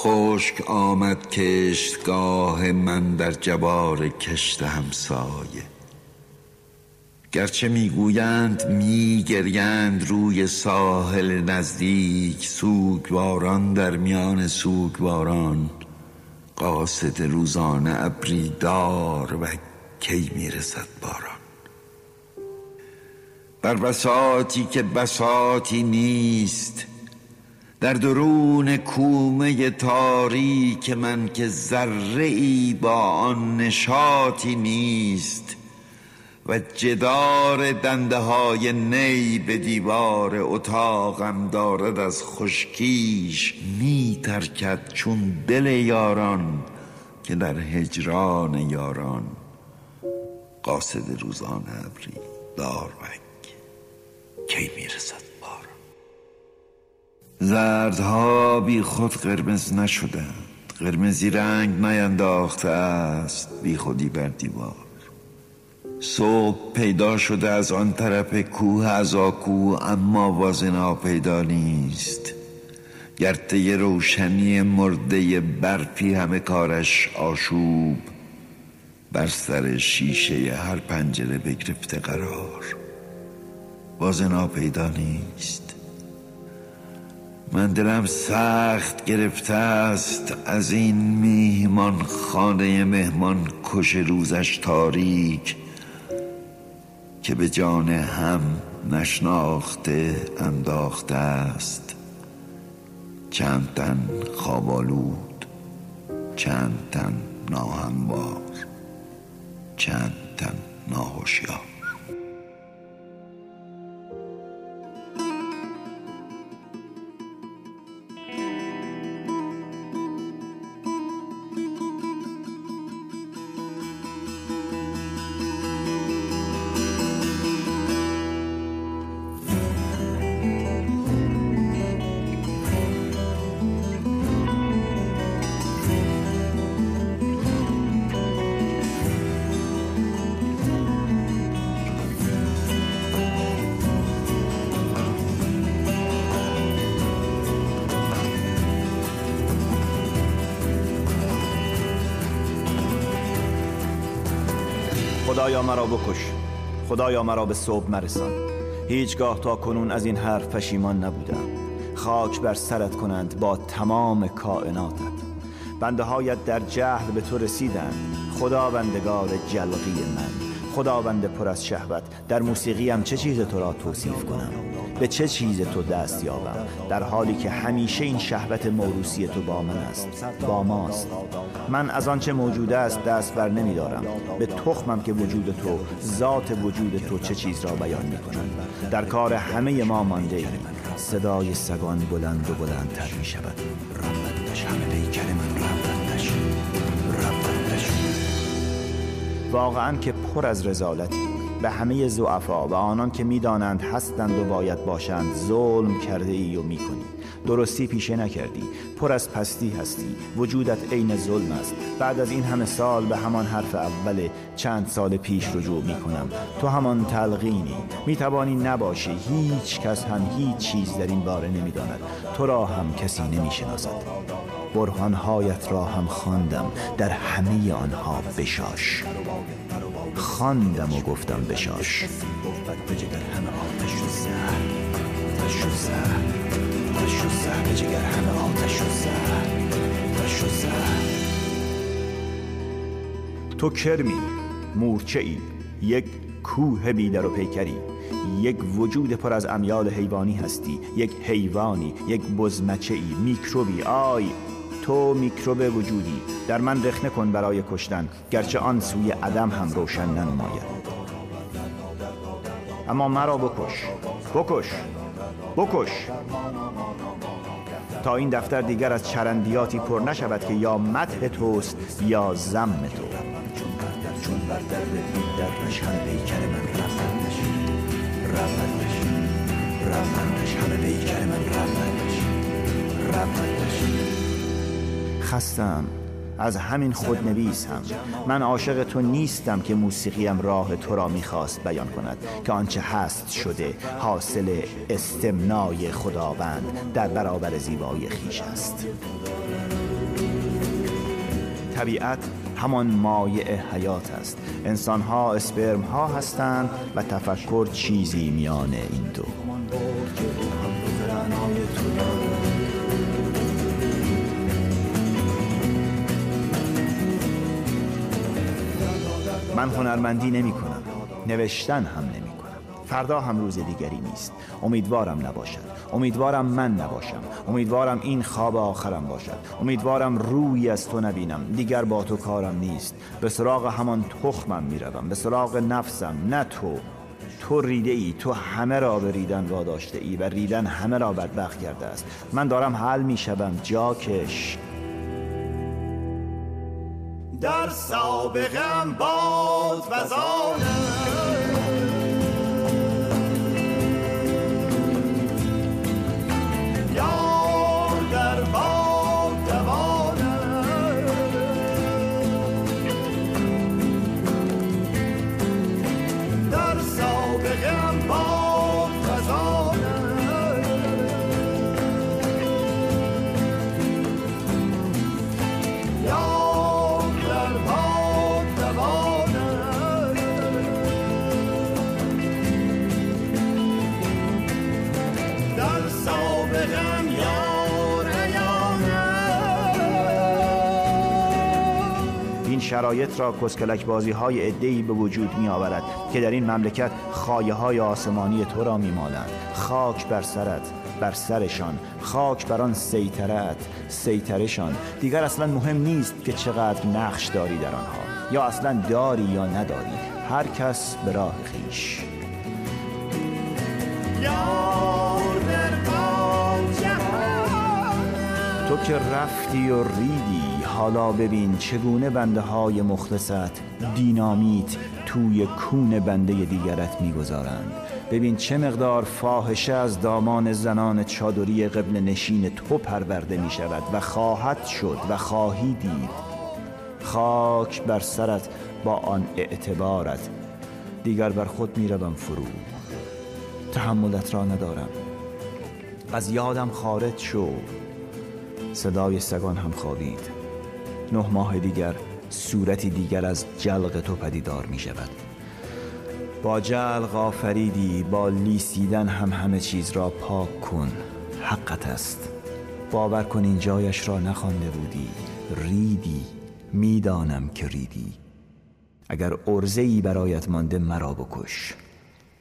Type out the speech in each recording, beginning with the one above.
خشک آمد کشتگاه من در جبار کشت همسایه. گرچه می‌گویند میگریند روی ساحل نزدیک سوگواران در میان سوگواران قاصد روزانه ابری دار و کی می‌رسد باران. بر بساتی که بساتی نیست در درون کومه تاریک من که ذره ای با آن نشاطی نیست و جدار دنده های نی به دیوار اتاقم دارد از خشکیش می ترکد چون دل یاران که در هجران یاران. قاصد روزان ابری داروک کی می‌رسد زردها بی خود قرمز نشدند. قرمزی رنگ نینداخته است. بی خودی بر دیوار. صبح پیدا شده از آن طرف کوه از آکو اما وازنا پیدا نیست. گرته روشنی مرده برفی همه کارش آشوب. بر سر شیشه هر پنجره بگرفته قرار. وازنا پیدا نیست. من دلم سخت گرفته است از این میهمان خانه مهمان کش روزش تاریک که به جان هم نشناخته انداخته است. چند تن خوابالود چند تن ناهموار چند تن ناهوشیار. خدایا مرا بکش. خدایا مرا به صبح مرسان. هیچگاه تا کنون از این حرف پشیمان نبودم. خاک بر سرت کنند با تمام کائناتت. بنده هایت در جهل به تو رسیدند خداوندگار جلقی من. خداوند پر از شهوت. در موسیقیم چه چیز تو را توصیف کنم؟ به چه چیز تو دست یابم؟ در حالی که همیشه این شهوت موروسی تو با من است با ماست. من از آنچه موجود است دست بر نمیدارم. به تخمم که وجود تو ذات وجود تو چه چیز را بیان می کنم در کار همه ما مانده ایم. صدای سگان بلند و بلندتر می شود رفتش همه پیکر من رفتش رفتش واقعا که پر از رزالتی به همه زعفا و آنان که می‌دانند هستند و باید باشند ظلم کرده ای و می‌کنی. درستی پیشه نکردی. پر از پستی هستی. وجودت عین ظلم است. بعد از این همه سال به همان حرف اول چند سال پیش رجوع می کنم تو همان تلقینی. می توانی نباشی. هیچ کس هم هیچ چیز در این باره نمی‌داند. تو را هم کسی نمی شناسد برهانهایت را هم خواندم. در همه آنها بشاش. خواندم و گفتم بشاش تو کرمی مورچه ای یک کوه بیدر و پیکری یک وجود پر از امیال حیوانی هستی یک حیوانی یک بزمچه ای میکروبی آی! تو میکروب وجودی. در من رخنه کن برای کشتن. گرچه آن سوی عدم هم روشن ننماید. اما مرا بکش. بکش. بکش. تا این دفتر دیگر از چرندیاتی پر نشود که یا مدح توست یا زم تو. چون بر در درش همه پیکر من رفتندش رفتندش رفتندش همه پیکر من رفتندش رفتندش خستم. از همین خودنویس هم من عاشق تو نیستم که موسیقیم راه تو را می‌خواست بیان کند که آنچه هست شده حاصل استمنای خداوند در برابر زیبایی خیش است. طبیعت همان مایع حیات است. انسان ها اسپرم ها هستند و تفکر چیزی میان این دو. من هنرمندی نمی کنم نوشتن هم نمی کنم فردا هم روز دیگری نیست. امیدوارم نباشد. امیدوارم من نباشم. امیدوارم این خواب آخرم باشد. امیدوارم روی از تو نبینم. دیگر با تو کارم نیست. به سراغ همان تخمم می‌روم. به سراغ نفسم. نه تو. تو ریده ای تو همه را به ریدن واداشته ای و ریدن همه را بدبخت کرده است. من دارم حل می شوم جاکش. در سابقم باد وزانه شرایط را کسکلک بازی های ادهی به وجود می آورد که در این مملکت خایه های آسمانی تو را می مالند خاک بر سرت بر سرشان. خاک بر آن سیطرت سیطرشان. دیگر اصلا مهم نیست که چقدر نقش داری در آنها یا اصلا داری یا نداری. هر کس به راه خیش. تو که رفتی و ریدی حالا ببین چگونه بنده های مخلصت دینامیت توی کون بنده دیگرت می‌گذارند. ببین چه مقدار فاحشه از دامان زنان چادری قبل نشین تو پرورده می شود و خواهد شد و خواهی دید. خاک بر سرت با آن اعتبارت. دیگر بر خود می روم فرو. تحملت را ندارم. از یادم خارج شو. صدای سگان هم خوابید. نه ماه دیگر صورتی دیگر از جلق تو پدیدار می شود. با جلق آفریدی با لیسیدن هم همه چیز را پاک کن. حقت است. باور کن این جایش را نخوانده بودی. ریدی. می‌دانم که ریدی. اگر ای برایت مانده مرا بکش.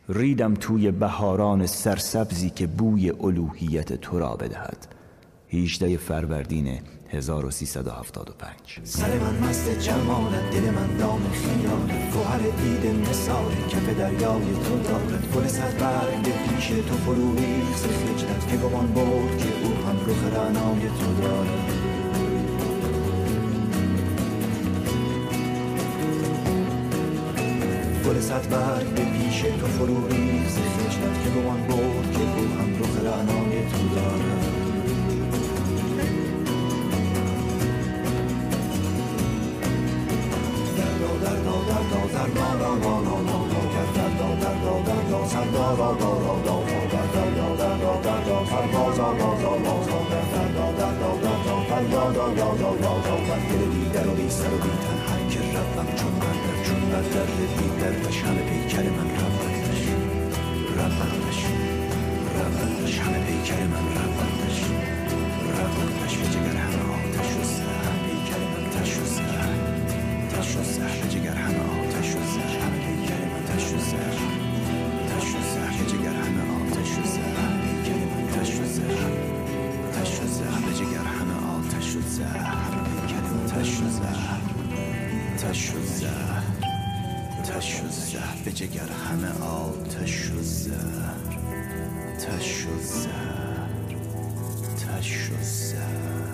ریدم توی بهاران سرسبزی که بوی الوهیت تو را بدهد. 18 فروردین 1375 سر من مست جمالت دل من دام خیالت. گوهر دید مثال کف دریای تو دارد. گل صد برگ پیش تو فرو ریخ خجلت که گمان برد که او هم رخ رعنای تو دارد. گل صد برگ پیش تو فرو ریخ خجلت که گمان برد دیگر و بی سر و بی تن هر که روم چون من چون بر در دیگر و شم پیکر من روندش روندش روندش همه پیکر من روندش روندش زهر تش و زهر تش و زهر به جگر همه آتش و زهر تش و زهر تش و زهر.